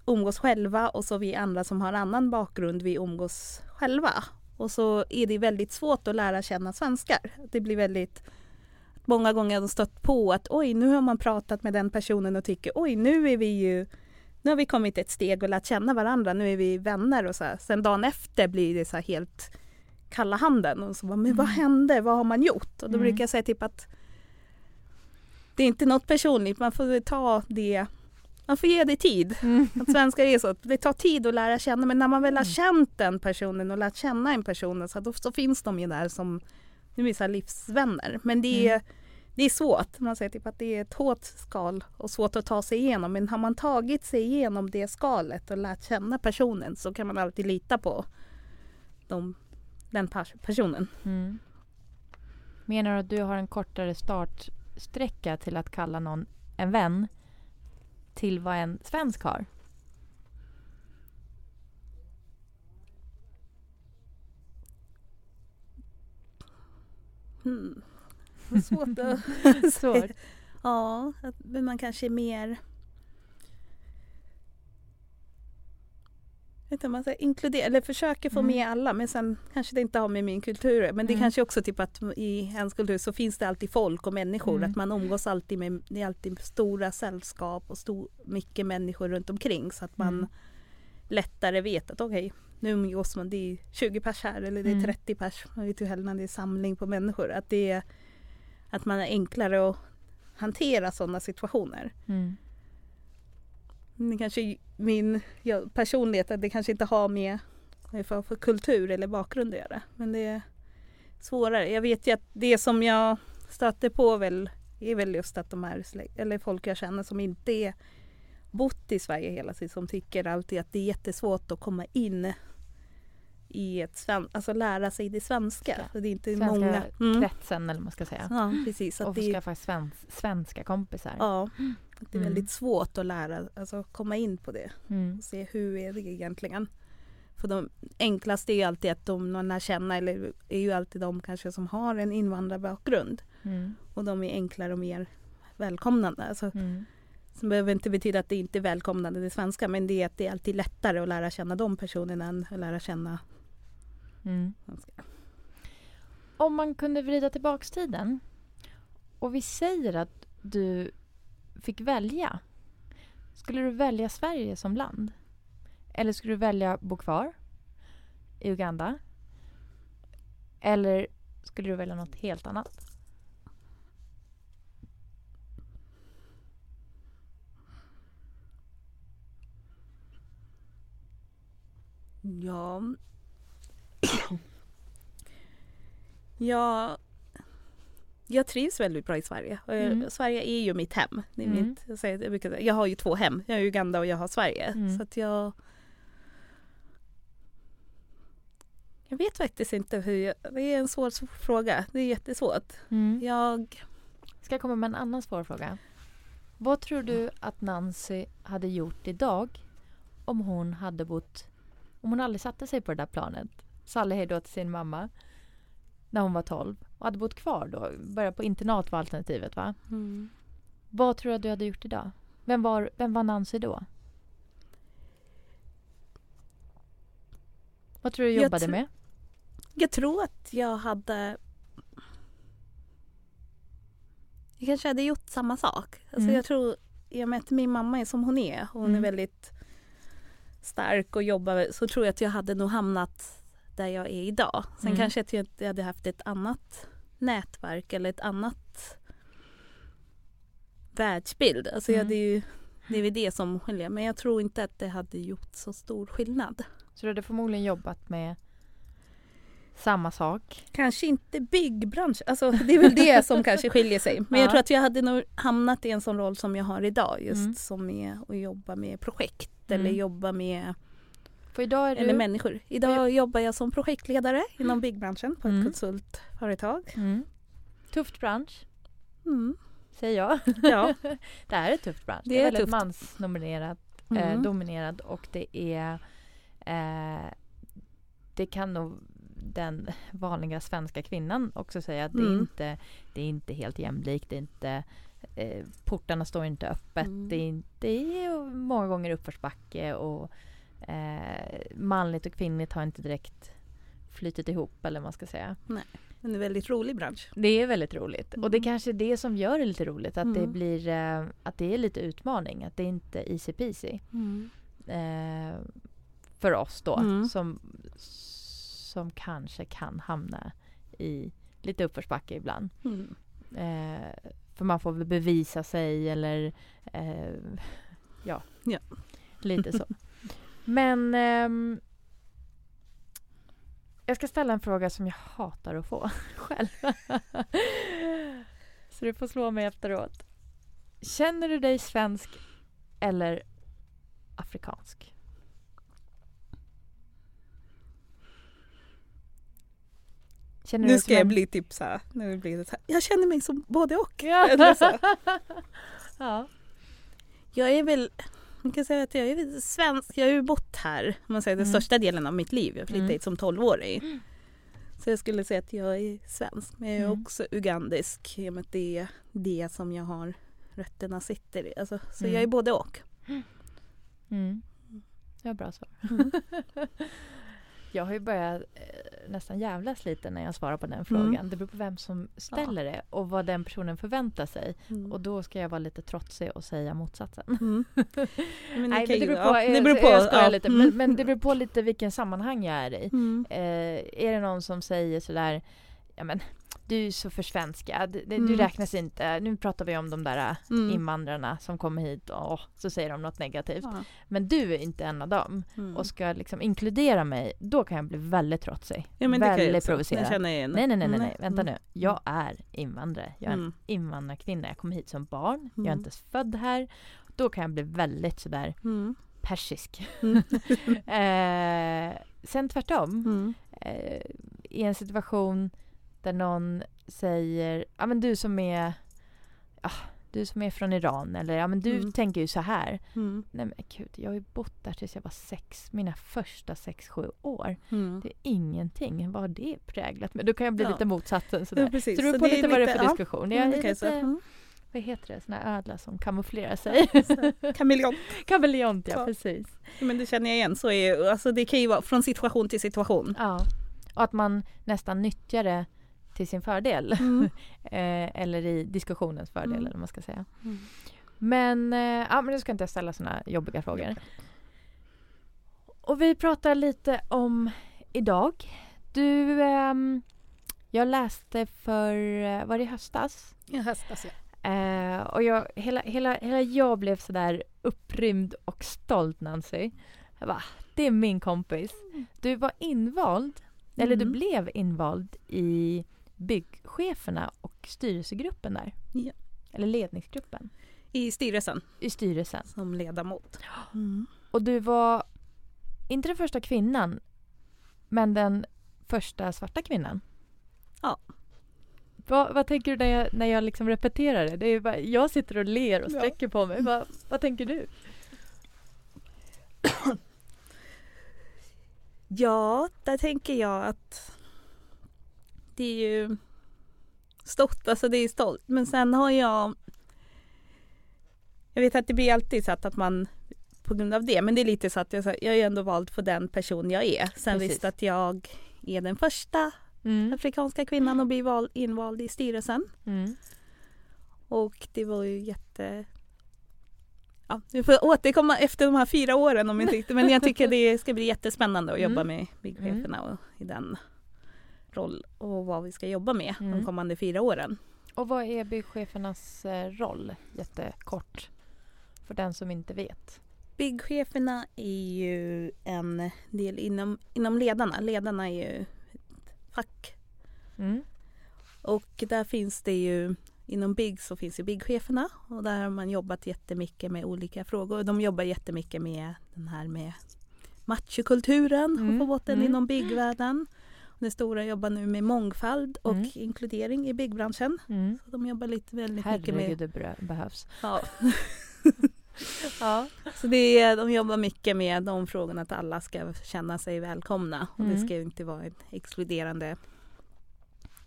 umgås själva och så vi andra som har annan bakgrund vi umgås själva. Och så är det väldigt svårt att lära känna svenskar. Det blir väldigt Många gånger har de stött på att oj nu har man pratat med den personen och tycker oj nu är vi ju Nu har vi kommit ett steg och lärt känna varandra, nu är vi vänner och så här. Sen dagen efter blir det så helt kalla handen och så bara, men vad hände, vad har man gjort? Och då Mm. brukar jag säga typ att det är inte något personligt, man får ta det man får ge det tid. Att svenskar är så. Det tar tid att lära känna men när man väl har känt den personen och lärt känna en person så, då, så finns de ju där som nu är så livsvänner. Men det är, det är svårt. Man säger typ att det är ett hårt skal och svårt att ta sig igenom. Men har man tagit sig igenom det skalet och lärt känna personen så kan man alltid lita på de, den pers- personen. Mm. Menar du att du har en kortare startsträcka till att kalla någon en vän till vad en svensk har? Hmm. Det Svårt att Svårt. Ja, att men man kanske är mer inte, man säger, inkludera, eller försöker få Mm. med alla men sen kanske det inte har med min kultur Men det Mm. kanske också typ att i ens kultur så finns det alltid folk och människor. Mm. Att man umgås alltid med, det är alltid stora sällskap och stor, mycket människor runt omkring så att man Mm. lättare vet att okej nu umgås man, det är 20 pers här eller det är Mm. 30 pers. Man vet ju heller när det är samling på människor. Att det är att man är enklare att hantera sådana situationer. Mm. Det kanske min ja, personlighet, att det kanske inte har med för, för kultur eller bakgrund att göra. Men det är svårare. Jag vet ju att det som jag stöter på väl är väl just att de här eller folk jag känner som inte är bott i Sverige hela tiden som tycker alltid att det är jättesvårt att komma in i ett sven- alltså lära sig det svenska. Ja. Det är inte Svenska många. Mm. kretsen eller vad man ska säga. Ja precis. Att Och det, skaffa svens svenska kompisar. ja, att det är Mm. väldigt svårt att lära, alltså komma in på det. Mm. och se hur är det egentligen. För de enklaste är ju alltid att de man lär känna eller är ju alltid de kanske som har en invandrarbakgrund. Mm. Och de är enklare och mer välkomnande. Alltså, Mm. som behöver inte betyda att det inte är välkomnande det svenska men det är att det är alltid lättare att lära känna de personerna än att lära känna Mm. Om man kunde vrida tillbaks tiden och vi säger att du fick välja. Skulle du välja Sverige som land? Eller skulle du välja bo kvar i Uganda? Eller skulle du välja något helt annat? Ja. Ja. Jag trivs väldigt bra i Sverige. Jag, Mm. Sverige är ju mitt hem. Det är Mm. mitt, jag, säger, jag, brukar, jag har ju två hem. Jag har Uganda och jag har Sverige. Mm. Så att jag... Jag vet faktiskt inte hur jag, Det är en svår fråga. Det är jättesvårt. Jag... Ska jag komma med en annan svår fråga? Vad tror du att Nancy hade gjort idag om hon hade bott... Om hon aldrig satte sig på det där planet, sa hej då till sin mamma när hon var 12 och hade bott kvar då, börjat på internat var alternativet va? Vad tror du att du hade gjort idag? Vem var, vem var Nancy då? Vad tror du du Jag jobbade tr- med? Jag tror att jag hade... Jag kanske hade gjort samma sak. Alltså Mm. jag tror, i och med att min mamma är som hon är, hon Mm. är väldigt stark och jobbar, så tror jag att jag hade nog hamnat där jag är idag. Sen Mm. kanske jag inte hade haft ett annat nätverk eller ett annat världsbild. Alltså jag Mm. hade ju, det är väl det som skiljer. Men jag tror inte att det hade gjort så stor skillnad. Så du hade förmodligen jobbat med samma sak? Kanske inte byggbransch, alltså det är väl det som kanske skiljer sig. Men Ja. jag tror att jag hade nog hamnat i en sån roll som jag har idag just Mm. som är att jobba med projekt Mm. eller jobba med För idag är eller du... människor. Idag jobbar jag som projektledare inom byggbranschen på ett Mm. konsultföretag. Mm. Tufft bransch, Mm. säger jag. Ja. det är ett tufft bransch. Det Det är är väldigt tufft. mansnominerat, eh, Mm. dominerad och det är... Eh, det kan nog den vanliga svenska kvinnan också säga att det, är Mm. inte, det är inte helt jämlikt. Det är inte, eh, portarna står inte öppet. Mm. Det, är, det är många gånger uppförsbacke och eh, manligt och kvinnligt har inte direkt flytit ihop eller vad man ska säga. Det är en väldigt rolig bransch. Det är väldigt roligt. Och det Mm. kanske är det som gör det lite roligt. Att det Mm. blir eh, att det är lite utmaning. Att det inte är easy peasy. Eh, för oss då. Mm. Som, som kanske kan hamna i lite uppförsbacke ibland. Mm. Eh, för man får väl bevisa sig eller eh, ja, Ja. lite så. Men ehm, jag ska ställa en fråga som jag hatar att få själv. så du får slå mig efteråt. Känner du dig svensk eller afrikansk? Känner Nu ska jag en- bli typ så här, nu blir det så här. Jag känner mig som både och. Ja. Eller så. ja. Jag är väl, man kan säga att jag är svensk. Jag har ju bott här, om man säger den Mm. största delen av mitt liv. Jag flyttade Mm. hit som 12-åring. Så jag skulle säga att jag är svensk. Men jag är Mm. också ugandisk. I och med att det är det som jag har rötterna sitter i. Alltså, så Mm. jag är både och. Mm. Det var bra svar. Mm. jag har ju börjat eh, nästan jävlas lite när jag svarar på den Mm. frågan. Det beror på vem som ställer det och vad den personen förväntar sig. Mm. Och då ska jag vara lite trotsig och säga motsatsen. Mm. Men det, Nej, kan men det ju- beror på, ja, jag, det beror på. jag skojar ja. lite, Mm. men, men det beror på lite vilken sammanhang jag är i. Mm. Eh, är det någon som säger sådär, ja men du är så försvenskad, du Mm. räknas inte. Nu pratar vi om de där Mm. invandrarna som kommer hit och så säger de något negativt. Ja. Men du är inte en av dem Mm. och ska liksom inkludera mig, då kan jag bli väldigt trotsig. Ja, men väldigt provocerad. Jag igen. Nej, nej, nej, nej, Mm. nej. vänta Mm. nu. Jag är invandrare. Jag är en Mm. invandrarkvinna. Jag kom hit som barn. Jag är Mm. inte ens född här. Då kan jag bli väldigt sådär Mm. persisk. Mm. eh, sen tvärtom. Mm. Eh, I en situation där någon säger, ja men du som är ja, du som är från Iran eller ja men du Mm. tänker ju så här. Mm. Nej men gud, jag har ju bott där tills jag var sex, mina första sex, sju år. Mm. Det är ingenting. Vad har det präglat mig? Då kan jag bli Ja. lite motsatsen sådär. Ja, precis. Så det beror Så på är lite vad det är för lite- ja. diskussion. Jag Mm, är säga. lite, Mm. vad heter det, såna här ödla som kamouflerar sig. Kameleont. Kameleont, ja Ja. precis. Men det känner jag igen. Så är, alltså det kan ju vara från situation till situation. Ja. Och att man nästan nyttjar det till sin fördel. Mm. eh, eller i diskussionens fördel, Mm. eller vad man ska säga. Mm. Men, eh, ja, men nu ska inte jag ställa såna jobbiga frågor. Och vi pratar lite om idag. Du, ehm, jag läste för, eh, var det i höstas? I höstas ja. Eh, och jag, hela, hela, hela jag blev sådär upprymd och stolt Nancy. Jag bara, det är min kompis. Du var invald, eller du Mm. blev invald i byggcheferna och styrelsegruppen där. Ja. Eller ledningsgruppen I styrelsen i styrelsen. som ledamot. Mm. Och du var inte den första kvinnan, men den första svarta kvinnan. Ja. Vad, vad tänker du när jag, när jag liksom repeterar det? det är bara, jag sitter och ler och Ja. sträcker på mig. Vad, vad tänker du? Ja, där tänker jag att det är ju stort, alltså det är stolt. Men sen har jag jag vet att det blir alltid så att, man på grund av det, men det är lite så att jag, jag är ändå vald för den person jag är. Sen Precis. visst att jag är den första Mm. afrikanska kvinnan att bli val, invald i styrelsen. Mm. Och det var ju jätte... Ja, vi får återkomma efter de här fyra åren om inte riktigt. Men jag tycker det ska bli jättespännande att Mm. jobba med byggcheferna och i den roll och vad vi ska jobba med Mm. de kommande fyra åren. Och vad är byggchefernas eh, roll? Jättekort. För den som inte vet. Byggcheferna är ju en del inom, inom ledarna. Ledarna är ju ett fack. Mm. Och där finns det ju Inom bygg så finns ju byggcheferna och där har man jobbat jättemycket med olika frågor. De jobbar jättemycket med den här med machokulturen Mm, och få bort den mm. inom byggvärlden. Den stora jobbar nu med mångfald och Mm. inkludering i byggbranschen. Mm. Så de jobbar lite väldigt mycket Herregud, med... det brö- behövs. Ja. Ja. Så det är, de jobbar mycket med de frågorna att alla ska känna sig välkomna. Och det Mm. ska ju inte vara en exkluderande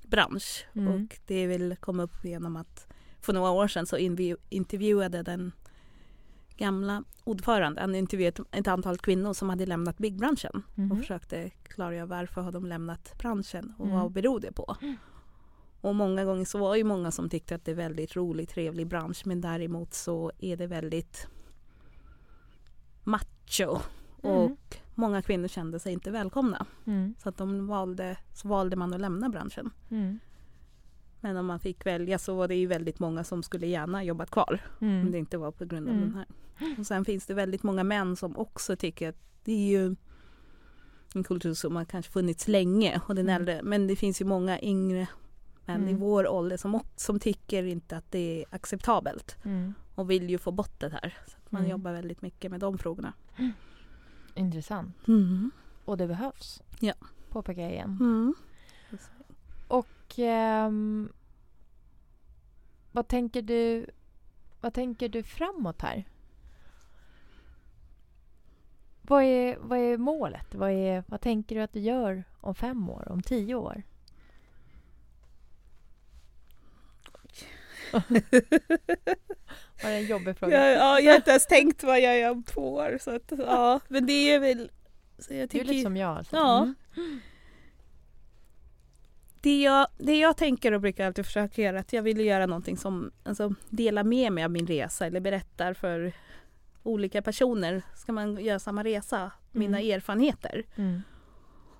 bransch. Mm. Och det vill komma upp genom att för några år sedan så invi- intervjuade den gamla ordföranden, intervjuade ett, antal kvinnor som hade lämnat byggbranschen och Mhm. försökte klargöra varför har de lämnat branschen och Mm. vad beror det på. Och många gånger så var det ju många som tyckte att det är väldigt rolig, trevlig bransch men däremot så är det väldigt macho och Mm. många kvinnor kände sig inte välkomna. Mm. Så att de valde, så valde man att lämna branschen. Mm. Men om man fick välja så var det ju väldigt många som skulle gärna jobbat kvar. Om det Mm. inte var på grund av Mm. den här. Och sen finns det väldigt många män som också tycker att det är ju en kultur som har kanske funnits länge. Och den Mm. äldre, men det finns ju många yngre män i Mm. vår ålder som, som tycker inte att det är acceptabelt. Mm. Och vill ju få bort det här. Så att man Mm. jobbar väldigt mycket med de frågorna. Intressant. Mm. Och det behövs. Ja. Påpekar jag igen. Ehm, vad tänker du Vad tänker du framåt här? Vad är, vad är målet? Vad, är, vad tänker du att du gör om fem år? Om tio år? Var det en jobbig fråga? Ja, ja, jag har inte ens tänkt vad jag gör om två år. Så att, ja, men det är väl... Så jag du är tycker, lite som jag. Alltså. Ja. Mm. Det, jag, det jag tänker och brukar alltid försöka göra är att jag vill göra någonting som alltså, delar med mig av min resa eller berättar för olika personer. Ska man göra samma resa, mina Mm. erfarenheter. Mm.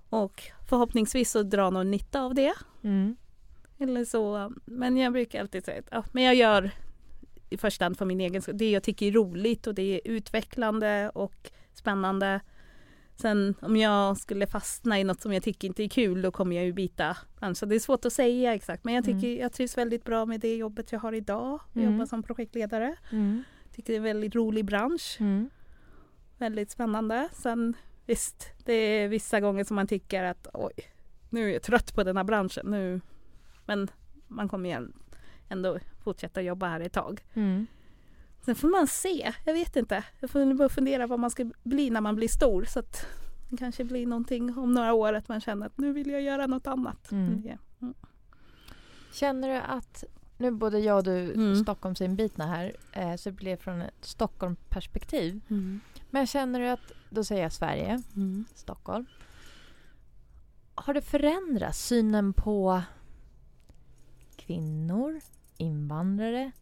Och förhoppningsvis så dra någon nytta av det. Mm. Eller så. Men jag brukar alltid säga att ja, men jag gör i första hand för min egen skull. Det jag tycker är roligt och det är utvecklande och spännande. Sen om jag skulle fastna i något som jag tycker inte är kul då kommer jag ju byta bransch. Så det är svårt att säga exakt men jag tycker Mm. jag trivs väldigt bra med det jobbet jag har idag. Jag Mm. jobbar som projektledare. Mm. Tycker det är en väldigt rolig bransch. Mm. Väldigt spännande. Sen visst, det är vissa gånger som man tycker att oj, nu är jag trött på den här branschen. Nu. Men man kommer igen ändå fortsätta jobba här ett tag. Mm. Sen får man se, jag vet inte. Jag får bara fundera vad man ska bli när man blir stor. Så att det kanske blir någonting om några år att man känner att nu vill jag göra något annat. Mm. Det- Känner du att, nu både jag och du Mm. Stockholmsinbitna här, eh, så det blir från ett Stockholmperspektiv. Men känner du att, då säger jag Sverige, Mm. Stockholm. Har det förändrats synen på kvinnor, invandrare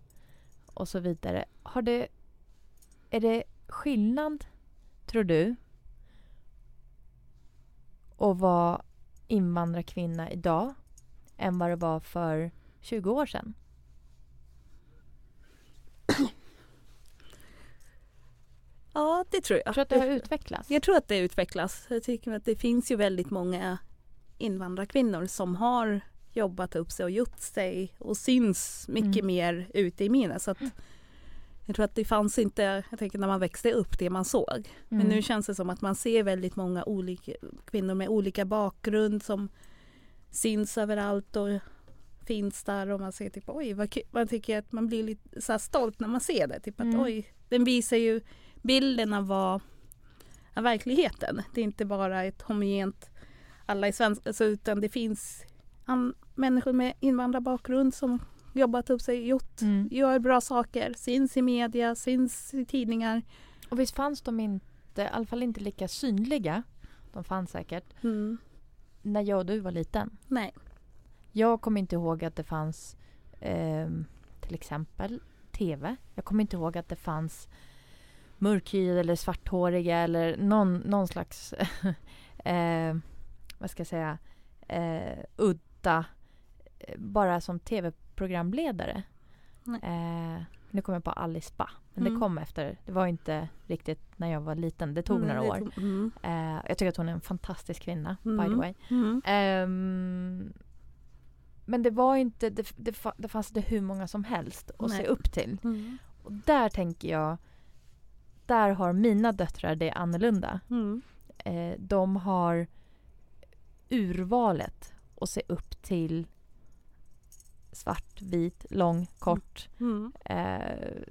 och så vidare? Har det, är det skillnad, tror du, att vara invandrarkvinna idag än vad det var för 20 år sedan? Ja, det tror jag. Jag tror att det har utvecklats. Jag tror att det utvecklas. Jag tycker att det finns ju väldigt många invandrarkvinnor som har jobbat upp sig och gjort sig och syns mycket Mm. mer ute i media. Så att jag tror att det fanns inte, jag tänker när man växte upp, det man såg. Men Mm. nu känns det som att man ser väldigt många olika kvinnor med olika bakgrund som syns överallt och finns där och man ser typ oj, vad kul. man tycker att man blir lite så stolt när man ser det. Typ att Mm. oj, den visar ju bilden av vad av verkligheten. Det är inte bara ett homogent alla är svenska, alltså, utan det finns an- människor med invandrarbakgrund som jobbat upp sig, gjort, Mm. gör bra saker, syns i media, syns i tidningar. Och visst fanns de inte, i alla fall inte lika synliga, de fanns säkert, Mm. när jag och du var liten. Nej. Jag kommer inte ihåg att det fanns ehm, till exempel TV. Jag kommer inte ihåg att det fanns mörkhyade eller svarthåriga eller någon, någon slags eh, vad ska jag säga eh, udda eh, bara som tv-programledare. Eh, nu kommer jag på Alice Ba. Men Mm. det kom efter. Det var inte riktigt när jag var liten. Det tog Mm, några år. Mm. Eh, jag tycker att hon är en fantastisk kvinna, by the Mm. way. Ehm, men det var inte, det, det, det fanns inte hur många som helst att se Nej. upp till. Mm. Och där tänker jag, där har mina döttrar det annorlunda. Eh, de har urvalet att se upp till svart, vit, lång, kort, Mm. eh,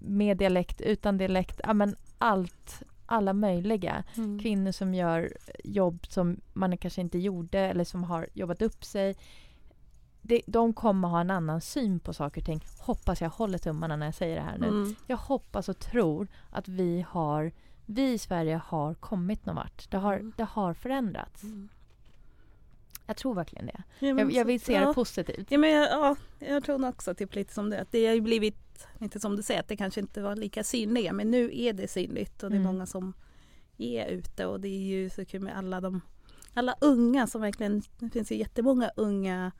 med dialekt, utan dialekt, ja men allt, alla möjliga Mm. kvinnor som gör jobb som man kanske inte gjorde eller som har jobbat upp sig. Det, de kommer ha en annan syn på saker och ting. Hoppas jag håller tummarna när jag säger det här nu. Mm. Jag hoppas och tror att vi har vi i Sverige har kommit någon vart. Det har, Mm. det har förändrats. Mm. Jag tror verkligen det. Ja, Jag, jag vill se ja. det positivt. Ja, men jag, ja, jag tror också typ lite som det. Det har ju blivit, inte som du säger, att det kanske inte var lika synliga. Men nu är det synligt och det är Mm. många som är ute. Och det är ju så kul med alla de alla unga som verkligen, det finns ju jättemånga unga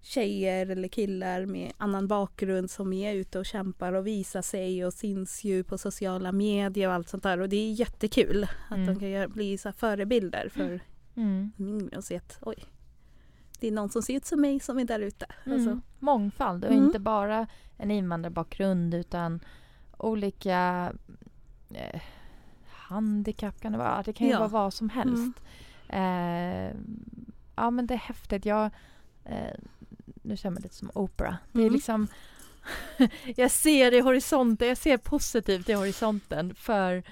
tjejer eller killar med annan bakgrund som är ute och kämpar och visar sig och syns ju på sociala medier och allt sånt där. Och det är jättekul att Mm. de kan bli så förebilder för Mm. och se att oj, det är någon som ser ut som mig som är där ute. Alltså, Mm. Mångfald och Mm. inte bara en invandrarbakgrund utan olika eh, handikapp kan det vara. Det kan ju Ja. vara vad som helst. Eh, ja men det är häftigt. Jag, eh, nu känner jag mig lite som Oprah. Det är Mm. liksom jag ser i horisonten, jag ser positivt i horisonten för,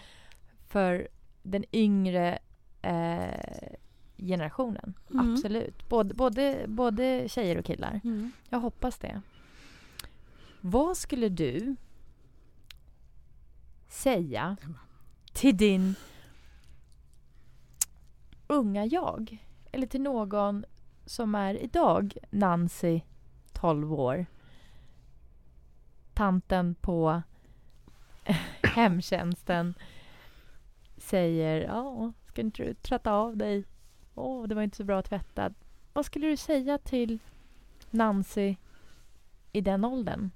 för den yngre eh, generationen. Mm. Absolut. Både, både, både tjejer och killar. Mm. Jag hoppas det. Vad skulle du säga till din unga jag? Eller till någon som är idag Nancy, 12 år. Tanten på hemtjänsten säger ja, ska inte du tvätta av dig? Åh, det var inte så bra tvättad. Vad skulle du säga till Nancy i den åldern?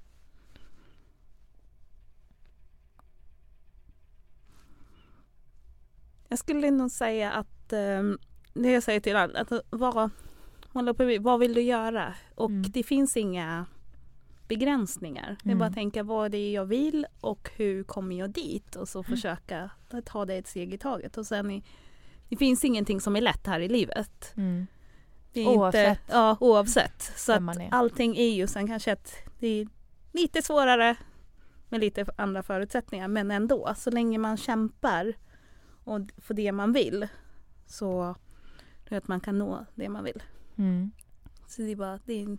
Jag skulle nog säga att um, det jag säger till alla, att vara, hålla på, vad vill du göra? Och Mm. det finns inga begränsningar. Det är Mm. bara att tänka vad det är jag vill och hur kommer jag dit? Och så Mm. försöka ta det ett steg i taget. Och sen i, det finns ingenting som är lätt här i livet. Mm. Det är Oavsett. Inte, ja, oavsett. Så att man är. allting är ju sen kanske att det är lite svårare med lite andra förutsättningar. Men ändå, så länge man kämpar och för det man vill så tror jag att man kan nå det man vill. Mm. Så det är bara, det är,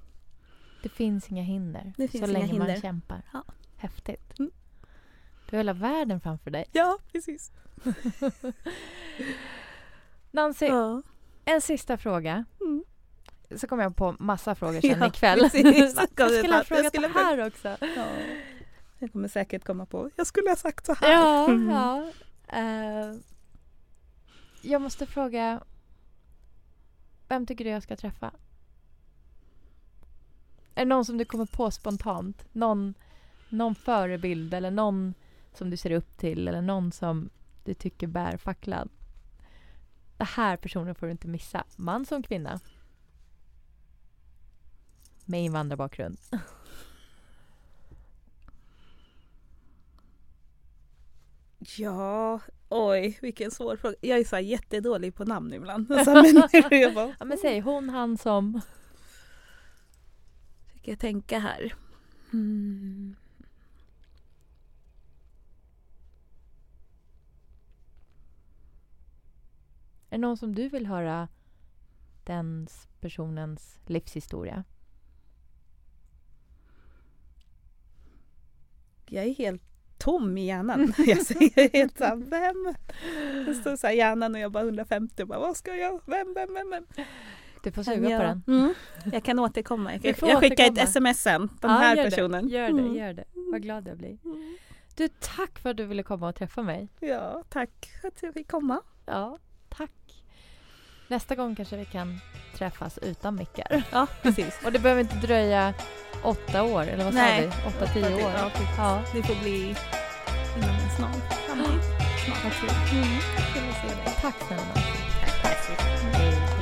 Det finns inga hinder Det finns så inga länge man hinder. kämpar. Ja. Häftigt. Mm. Du har hela världen framför dig. ja precis. Nancy, Ja. en sista fråga. Mm. Så kommer jag på massa frågor sen Ja, ikväll. precis. jag skulle ha frågat skulle det här också. ja. Jag kommer säkert komma på, jag skulle ha sagt så här. Ja, Mm. ja. Eh, jag måste fråga. Vem tycker du jag ska träffa? Är det någon som du kommer på spontant? Någon, någon förebild eller någon som du ser upp till eller någon som du tycker bär facklan? Den här personen får du inte missa. Man som kvinna. Med invandrarbakgrund. Ja, oj vilken svår fråga. Jag är så här jättedålig på namn ibland. Jag bara, Ja men säg hon, han som. Ska jag tänka här. Mm. Är det någon som du vill höra den personens livshistoria? Jag är helt tom i hjärnan. Jag säger helt såhär, vem? Jag står såhär i hjärnan och jag bara 150 och bara, vad ska jag, vem, vem, vem, vem? Du får suga jag, på den. Mm. Jag kan återkomma. Jag, jag skickar ett sms sen. Den ja, här gör personen. Det, gör det, mm. gör det. Vad glad jag blir. Mm. Du, tack för att du ville komma och träffa mig. Ja, tack för att jag fick komma. Ja, tack. Nästa gång kanske vi kan träffas utan mickar. Ja, precis. Och det behöver inte dröja åtta år, eller vad sa Nej, vi? Åtta, åtta, tio, år. ja, ja. Det får bli inom en snar framtid. Snart. Mm. Tack snälla. Tack. Hej.